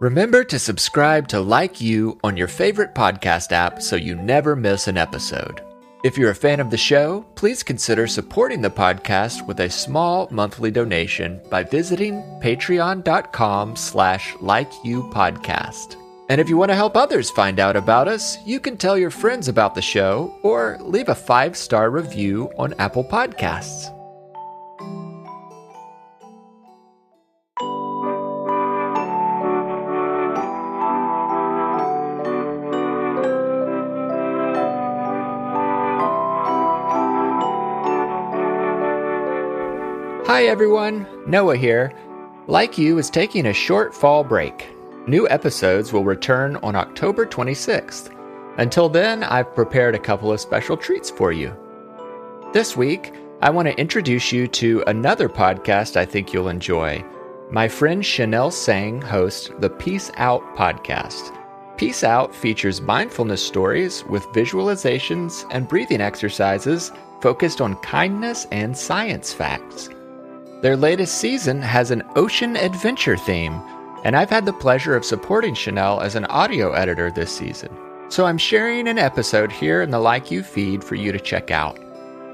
Remember to subscribe to Like You on your favorite podcast app so you never miss an episode. If you're a fan of the show, please consider supporting the podcast with a small monthly donation by visiting patreon.com slash likeyoupodcast. And if you want to help others find out about us, you can tell your friends about the show or leave a five-star review on Apple Podcasts. Hi everyone, Noah here. Like You is taking a short fall break. New episodes will return on October 26th. Until then, I've prepared a couple of special treats for you. This week, I want to introduce you to another podcast I think you'll enjoy. My friend Chanel Tsang hosts the Peace Out podcast. Peace Out features mindfulness stories with visualizations and breathing exercises focused on kindness and science facts. Their latest season has an ocean adventure theme, and I've had the pleasure of supporting Chanel as an audio editor this season. So I'm sharing an episode here in the Like You feed for you to check out.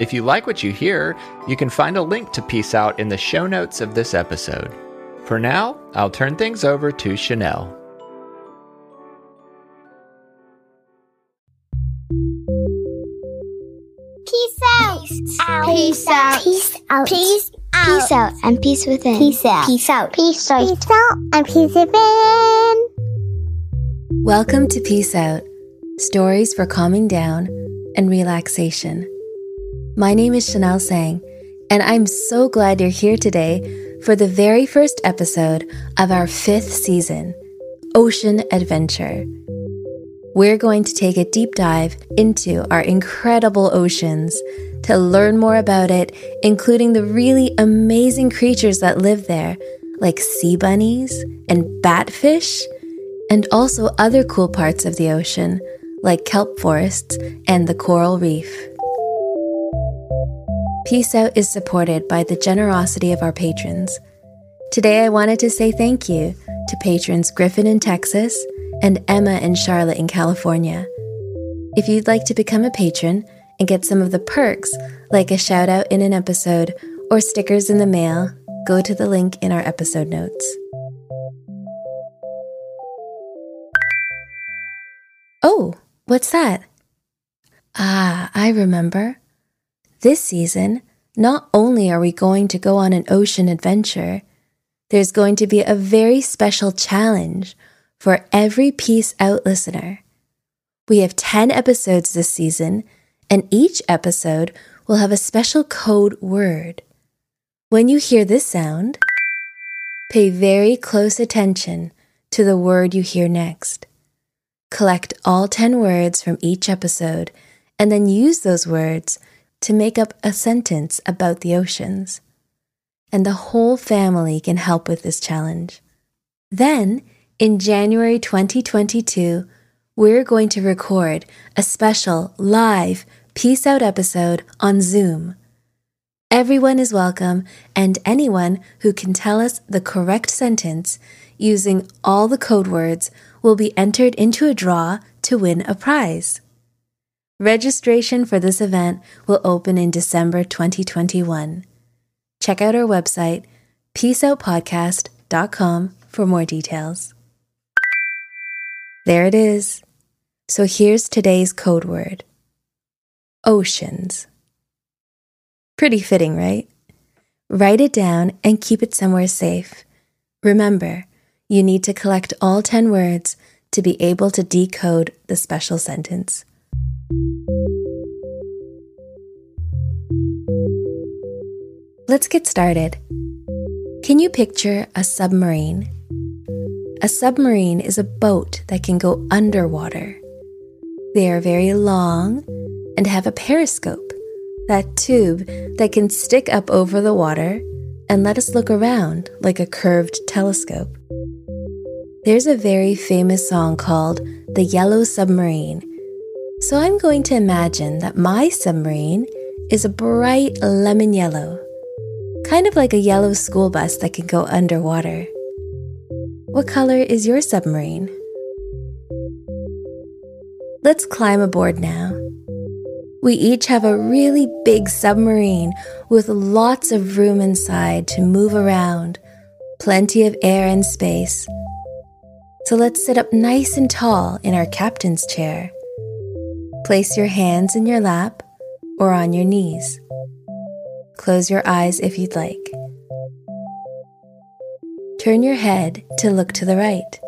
If you like what you hear, you can find a link to Peace Out in the show notes of this episode. For now, I'll turn things over to Chanel. Peace out. Peace out. Peace out. Peace out. Peace out. Peace out and peace within. Peace out. Peace out. Peace out. Peace out and peace within. Welcome to Peace Out Stories for Calming Down and Relaxation. My name is Chanel Tsang, and I'm so glad you're here today for the very first episode of our fifth season, Ocean Adventure. We're going to take a deep dive into our incredible oceans to learn more about it, including the really amazing creatures that live there, like sea bunnies and batfish, and also other cool parts of the ocean, like kelp forests and the coral reef. Peace Out is supported by the generosity of our patrons. Today, I wanted to say thank you to patrons Griffin in Texas and Emma and Charlotte in California. If you'd like to become a patron and get some of the perks, like a shout out in an episode or stickers in the mail, go to the link in our episode notes. Oh, what's that? Ah, I remember. This season, not only are we going to go on an ocean adventure, there's going to be a very special challenge for every Peace Out listener. We have 10 episodes this season, and each episode will have a special code word. When you hear this sound, pay very close attention to the word you hear next. Collect all 10 words from each episode and then use those words to make up a sentence about the oceans. And the whole family can help with this challenge. Then, in January 2022, we're going to record a special live Peace Out episode on Zoom. Everyone is welcome, and anyone who can tell us the correct sentence using all the code words will be entered into a draw to win a prize. Registration for this event will open in December 2021. Check out our website, peaceoutpodcast.com, for more details. There it is. So here's today's code word oceans. Pretty fitting, right? Write it down and keep it somewhere safe. Remember, you need to collect all 10 words to be able to decode the special sentence. Let's get started. Can you picture a submarine? A submarine is a boat that can go underwater. They are very long and have a periscope, that tube that can stick up over the water and let us look around like a curved telescope. There's a very famous song called The Yellow Submarine. So I'm going to imagine that my submarine is a bright lemon yellow, kind of like a yellow school bus that can go underwater. what color is your submarine? Let's climb aboard now. We each have a really big submarine with lots of room inside to move around, plenty of air and space. So let's sit up nice and tall in our captain's chair. Place your hands in your lap or on your knees. Close your eyes if you'd like. Turn your head to look to the right.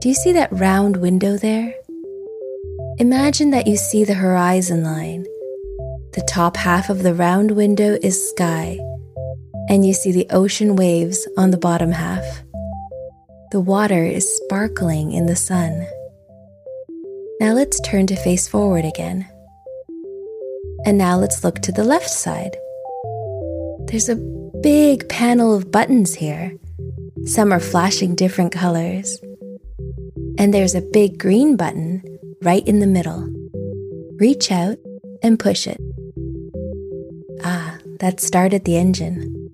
Do you see that round window there? Imagine that you see the horizon line. The top half of the round window is sky, and you see the ocean waves on the bottom half. The water is sparkling in the sun. Now let's turn to face forward again. And now let's look to the left side. There's a big panel of buttons here. Some are flashing different colors. And there's a big green button right in the middle. Reach out and push it. Ah, that started the engine.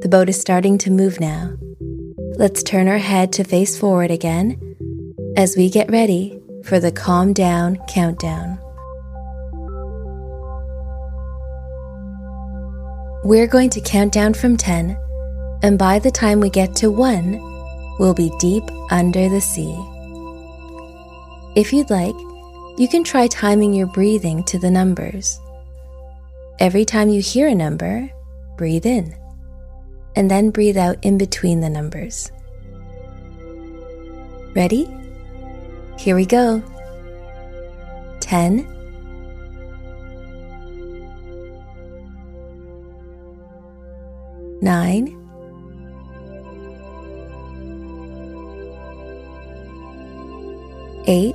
The boat is starting to move now. Let's turn our head to face forward again as we get ready for the calm down countdown. We're going to count down from 10, and by the time we get to 1, we'll be deep under the sea. If you'd like, you can try timing your breathing to the numbers. Every time you hear a number, breathe in, and then breathe out in between the numbers. Ready? Here we go. 10, 9, eight,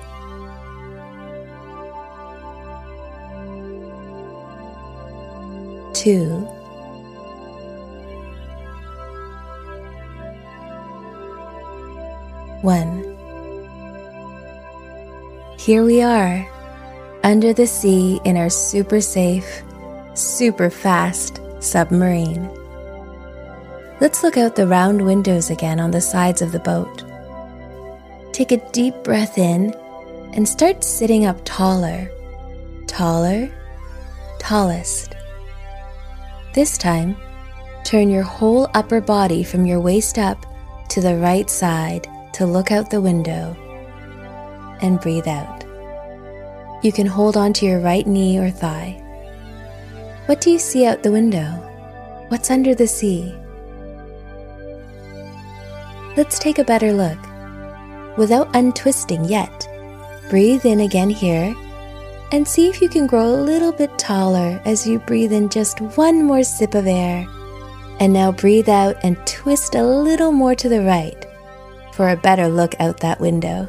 two, one. Here we are, under the sea in our super safe, super fast submarine. Let's look out the round windows again on the sides of the boat. Take a deep breath in and start sitting up taller, taller, tallest. This time, turn your whole upper body from your waist up to the right side to look out the window and breathe out. You can hold onto your right knee or thigh. What do you see out the window? What's under the sea? Let's take a better look. Without untwisting yet, breathe in again here and see if you can grow a little bit taller as you breathe in just one more sip of air. And now breathe out and twist a little more to the right for a better look out that window.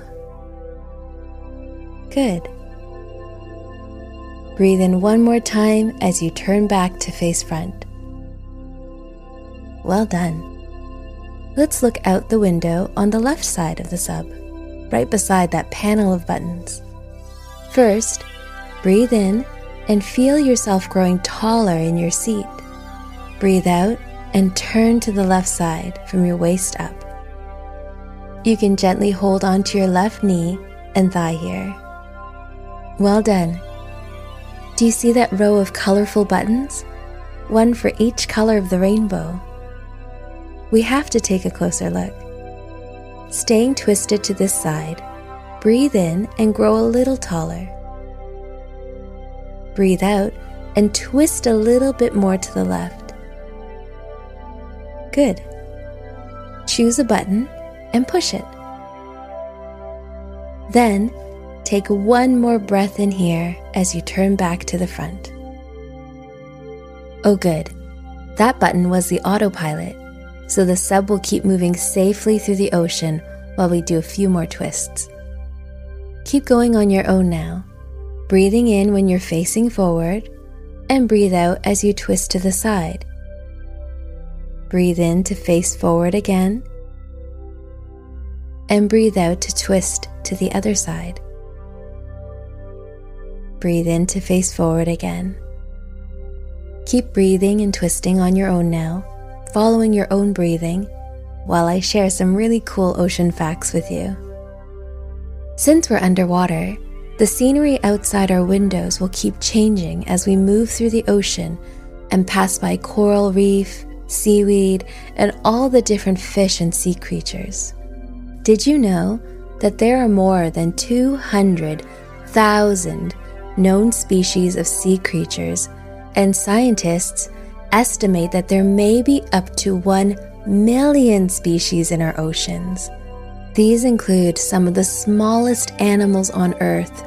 Good. Breathe in one more time as you turn back to face front. Well done. Let's look out the window on the left side of the sub, right beside that panel of buttons. First, breathe in and feel yourself growing taller in your seat. Breathe out and turn to the left side from your waist up. You can gently hold onto your left knee and thigh here. Well done. Do you see that row of colorful buttons? One for each color of the rainbow. We have to take a closer look. Staying twisted to this side, breathe in and grow a little taller. Breathe out and twist a little bit more to the left. Good. Choose a button and push it. Then Take one more breath in here as you turn back to the front. Oh, good. That button was the autopilot, so the sub will keep moving safely through the ocean while we do a few more twists. Keep going on your own now, breathing in when you're facing forward and breathe out as you twist to the side. Breathe in to face forward again and breathe out to twist to the other side. Breathe in to face forward again. Keep breathing and twisting on your own now, following your own breathing, while I share some really cool ocean facts with you. Since we're underwater, the scenery outside our windows will keep changing as we move through the ocean and pass by coral reef, seaweed, and all the different fish and sea creatures. Did you know that there are more than 200,000 known species of sea creatures, and scientists estimate that there may be up to 1 million species in our oceans. These include some of the smallest animals on Earth,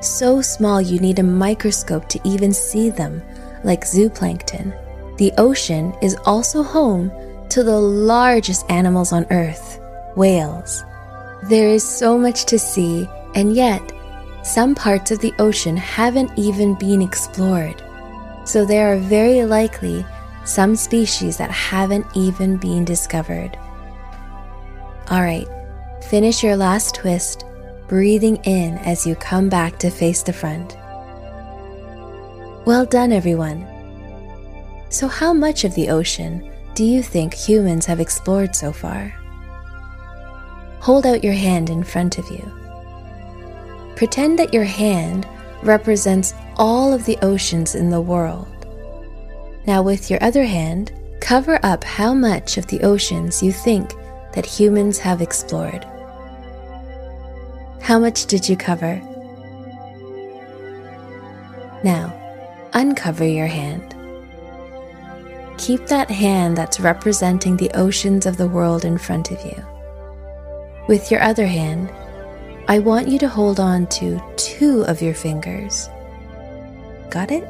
so small you need a microscope to even see them, like zooplankton. The ocean is also home to the largest animals on Earth, whales. There is so much to see, and yet, some parts of the ocean haven't even been explored. So there are very likely some species that haven't even been discovered. Alright, finish your last twist, breathing in as you come back to face the front. Well done, everyone. So, how much of the ocean do you think humans have explored so far? hold out your hand in front of you. Pretend that your hand represents all of the oceans in the world. Now, with your other hand, cover up how much of the oceans you think that humans have explored. How much did you cover? Now, uncover your hand. Keep that hand that's representing the oceans of the world in front of you. With your other hand, I want you to hold on to two of your fingers. Got it?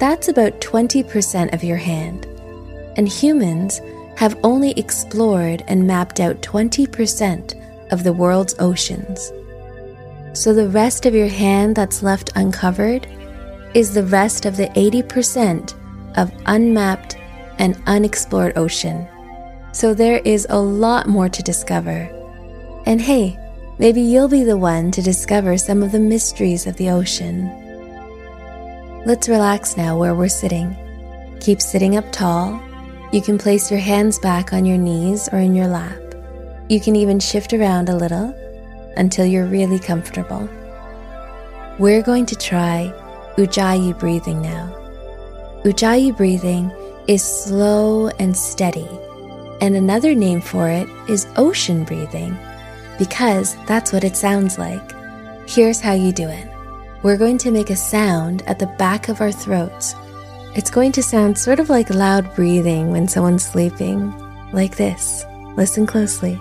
That's about 20% of your hand, and humans have only explored and mapped out 20% of the world's oceans. So the rest of your hand that's left uncovered is the rest of the 80% of unmapped and unexplored ocean. So there is a lot more to discover. And hey, maybe you'll be the one to discover some of the mysteries of the ocean. Let's relax now where we're sitting. Keep sitting up tall. You can place your hands back on your knees or in your lap. You can even shift around a little until you're really comfortable. We're going to try Ujjayi breathing now. Ujjayi breathing is slow and steady and another name for it is ocean breathing, because that's what it sounds like. Here's how you do it we're going to make a sound at the back of our throats. It's going to sound sort of like loud breathing when someone's sleeping, like this. Listen closely.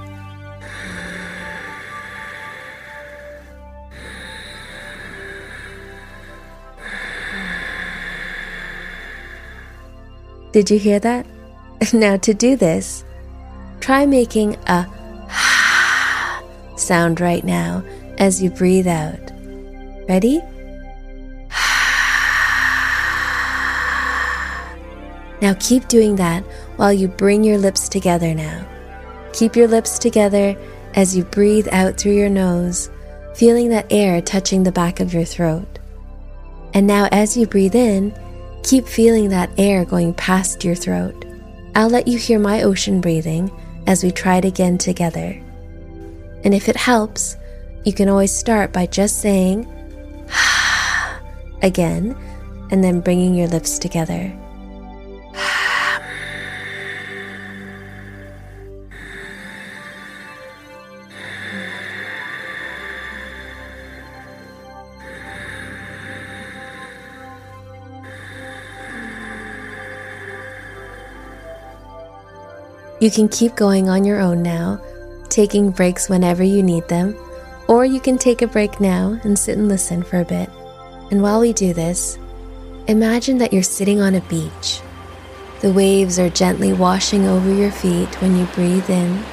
Did you hear that? Now, to do this, try making a sound right now as you breathe out. Ready? Now keep doing that while you bring your lips together now. Keep your lips together as you breathe out through your nose, feeling that air touching the back of your throat. And now, as you breathe in, keep feeling that air going past your throat. I'll let you hear my ocean breathing as we try it again together. And if it helps, you can always start by just saying again and then bringing your lips together. You can keep going on your own now, taking breaks whenever you need them, or you can take a break now and sit and listen for a bit. And while we do this, imagine that you're sitting on a beach The waves are gently washing over your feet when you breathe in,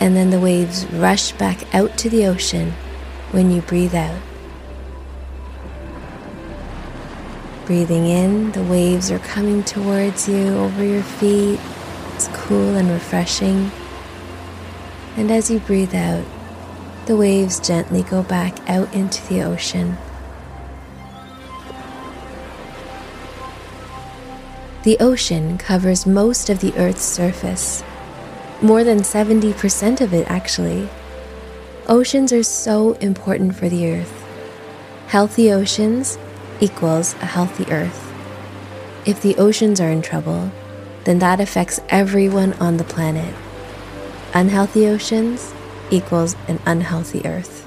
and then the waves rush back out to the ocean when you breathe out. Breathing in, the waves are coming towards you over your feet. It's cool and refreshing. And as you breathe out, the waves gently go back out into the ocean. The ocean covers most of the Earth's surface, more than 70% of it, actually. Oceans are so important for the Earth. Healthy oceans equals a healthy Earth. If the oceans are in trouble, then that affects everyone on the planet. Unhealthy oceans equals an unhealthy Earth.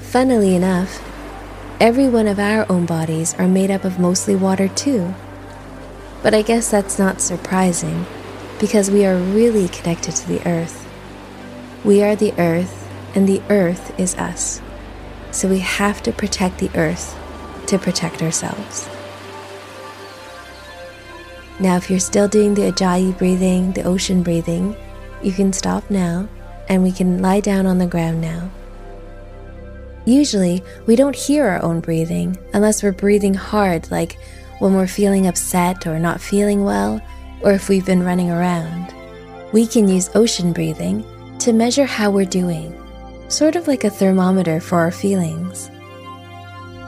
Funnily enough, every one of our own bodies are made up of mostly water too. But I guess that's not surprising because we are really connected to the Earth. We are the Earth, and the Earth is us. So we have to protect the Earth to protect ourselves. Now, if you're still doing the Ujjayi breathing, the ocean breathing, you can stop now and we can lie down on the ground now. Usually, we don't hear our own breathing unless we're breathing hard, like when we're feeling upset or not feeling well, or if we've been running around. We can use ocean breathing to measure how we're doing, sort of like a thermometer for our feelings.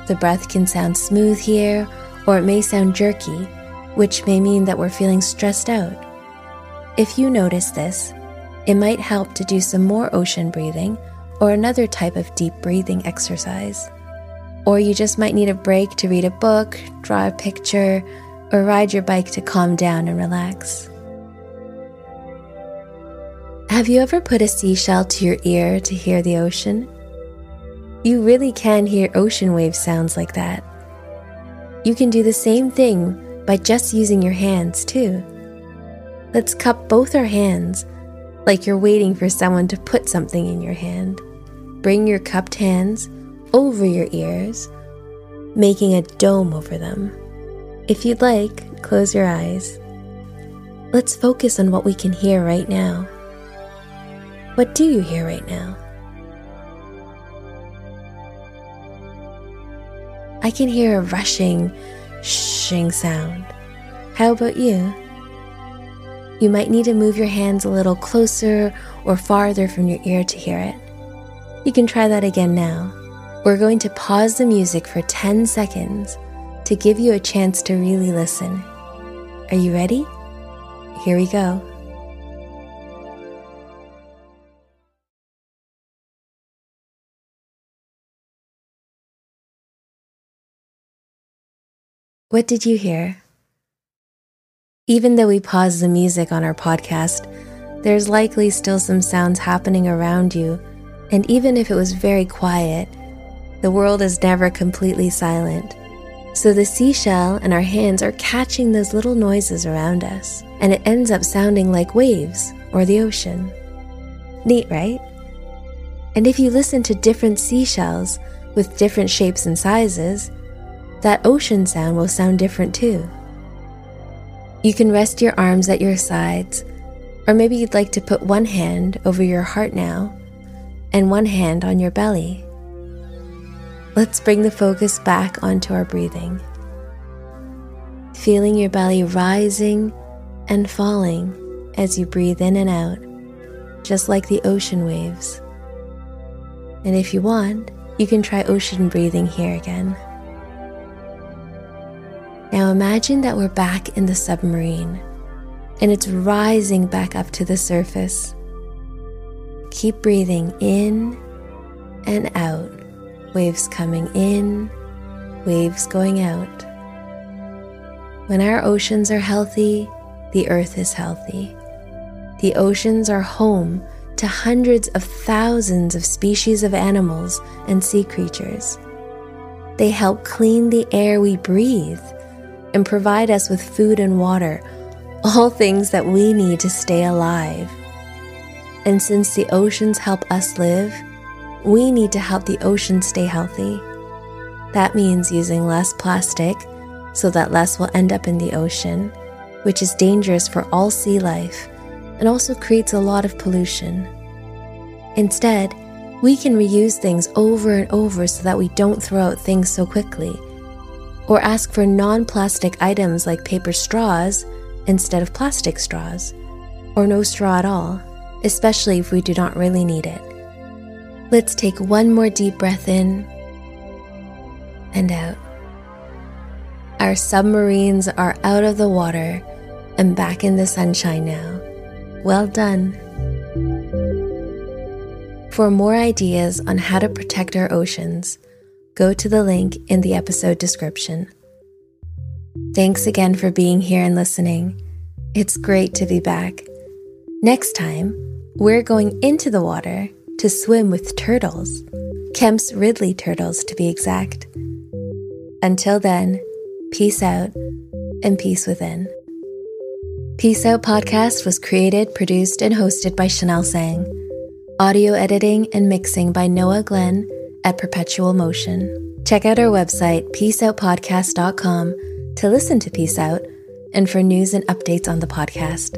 The breath can sound smooth here, or it may sound jerky, which may mean that we're feeling stressed out. If you notice this, it might help to do some more ocean breathing or another type of deep breathing exercise. Or you just might need a break to read a book, draw a picture, or ride your bike to calm down and relax. Have you ever put a seashell to your ear to hear the ocean? You really can hear ocean wave sounds like that. You can do the same thing by just using your hands, too. Let's cup both our hands like you're waiting for someone to put something in your hand. Bring your cupped hands over your ears, making a dome over them. If you'd like, close your eyes. Let's focus on what we can hear right now. What do you hear right now? I can hear a rushing, shing sound. How about you? You might need to move your hands a little closer or farther from your ear to hear it. You can try that again now. We're going to pause the music for 10 seconds to give you a chance to really listen. Are you ready? Here we go. What did you hear? Even though we pause the music on our podcast, there's likely still some sounds happening around you, and even if it was very quiet, the world is never completely silent. So the seashell and our hands are catching those little noises around us, and it ends up sounding like waves or the ocean. Neat, right? And if you listen to different seashells with different shapes and sizes, that ocean sound will sound different too. You can rest your arms at your sides, or maybe you'd like to put one hand over your heart now and one hand on your belly. Let's bring the focus back onto our breathing. Feeling your belly rising and falling as you breathe in and out, just like the ocean waves. And if you want, you can try ocean breathing here again. Now imagine that we're back in the submarine and it's rising back up to the surface. Keep breathing in and out, waves coming in, waves going out. When our oceans are healthy, the earth is healthy. The oceans are home to hundreds of thousands of species of animals and sea creatures. They help clean the air we breathe and provide us with food and water, all things that we need to stay alive. And since the oceans help us live, we need to help the ocean stay healthy. That means using less plastic so that less will end up in the ocean, which is dangerous for all sea life and also creates a lot of pollution. Instead, we can reuse things over and over so that we don't throw out things so quickly, or ask for non plastic items like paper straws instead of plastic straws, or no straw at all, especially if we do not really need it. Let's take one more deep breath in and out. Our submarines are out of the water and back in the sunshine now. Well done. For more ideas on how to protect our oceans, go to the link in the episode description. Thanks again for being here and listening. It's great to be back. Next time, we're going into the water to swim with turtles, Kemp's Ridley turtles to be exact. Until then, peace out and peace within. Peace Out Podcast was created, produced, and hosted by Chanel Tsang. Audio editing and mixing by Noah Glenn at Perpetual Motion. Check out our website, peaceoutpodcast.com, to listen to Peace Out and for news and updates on the podcast.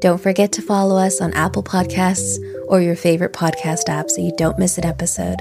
Don't forget to follow us on Apple Podcasts or your favorite podcast app so you don't miss an episode.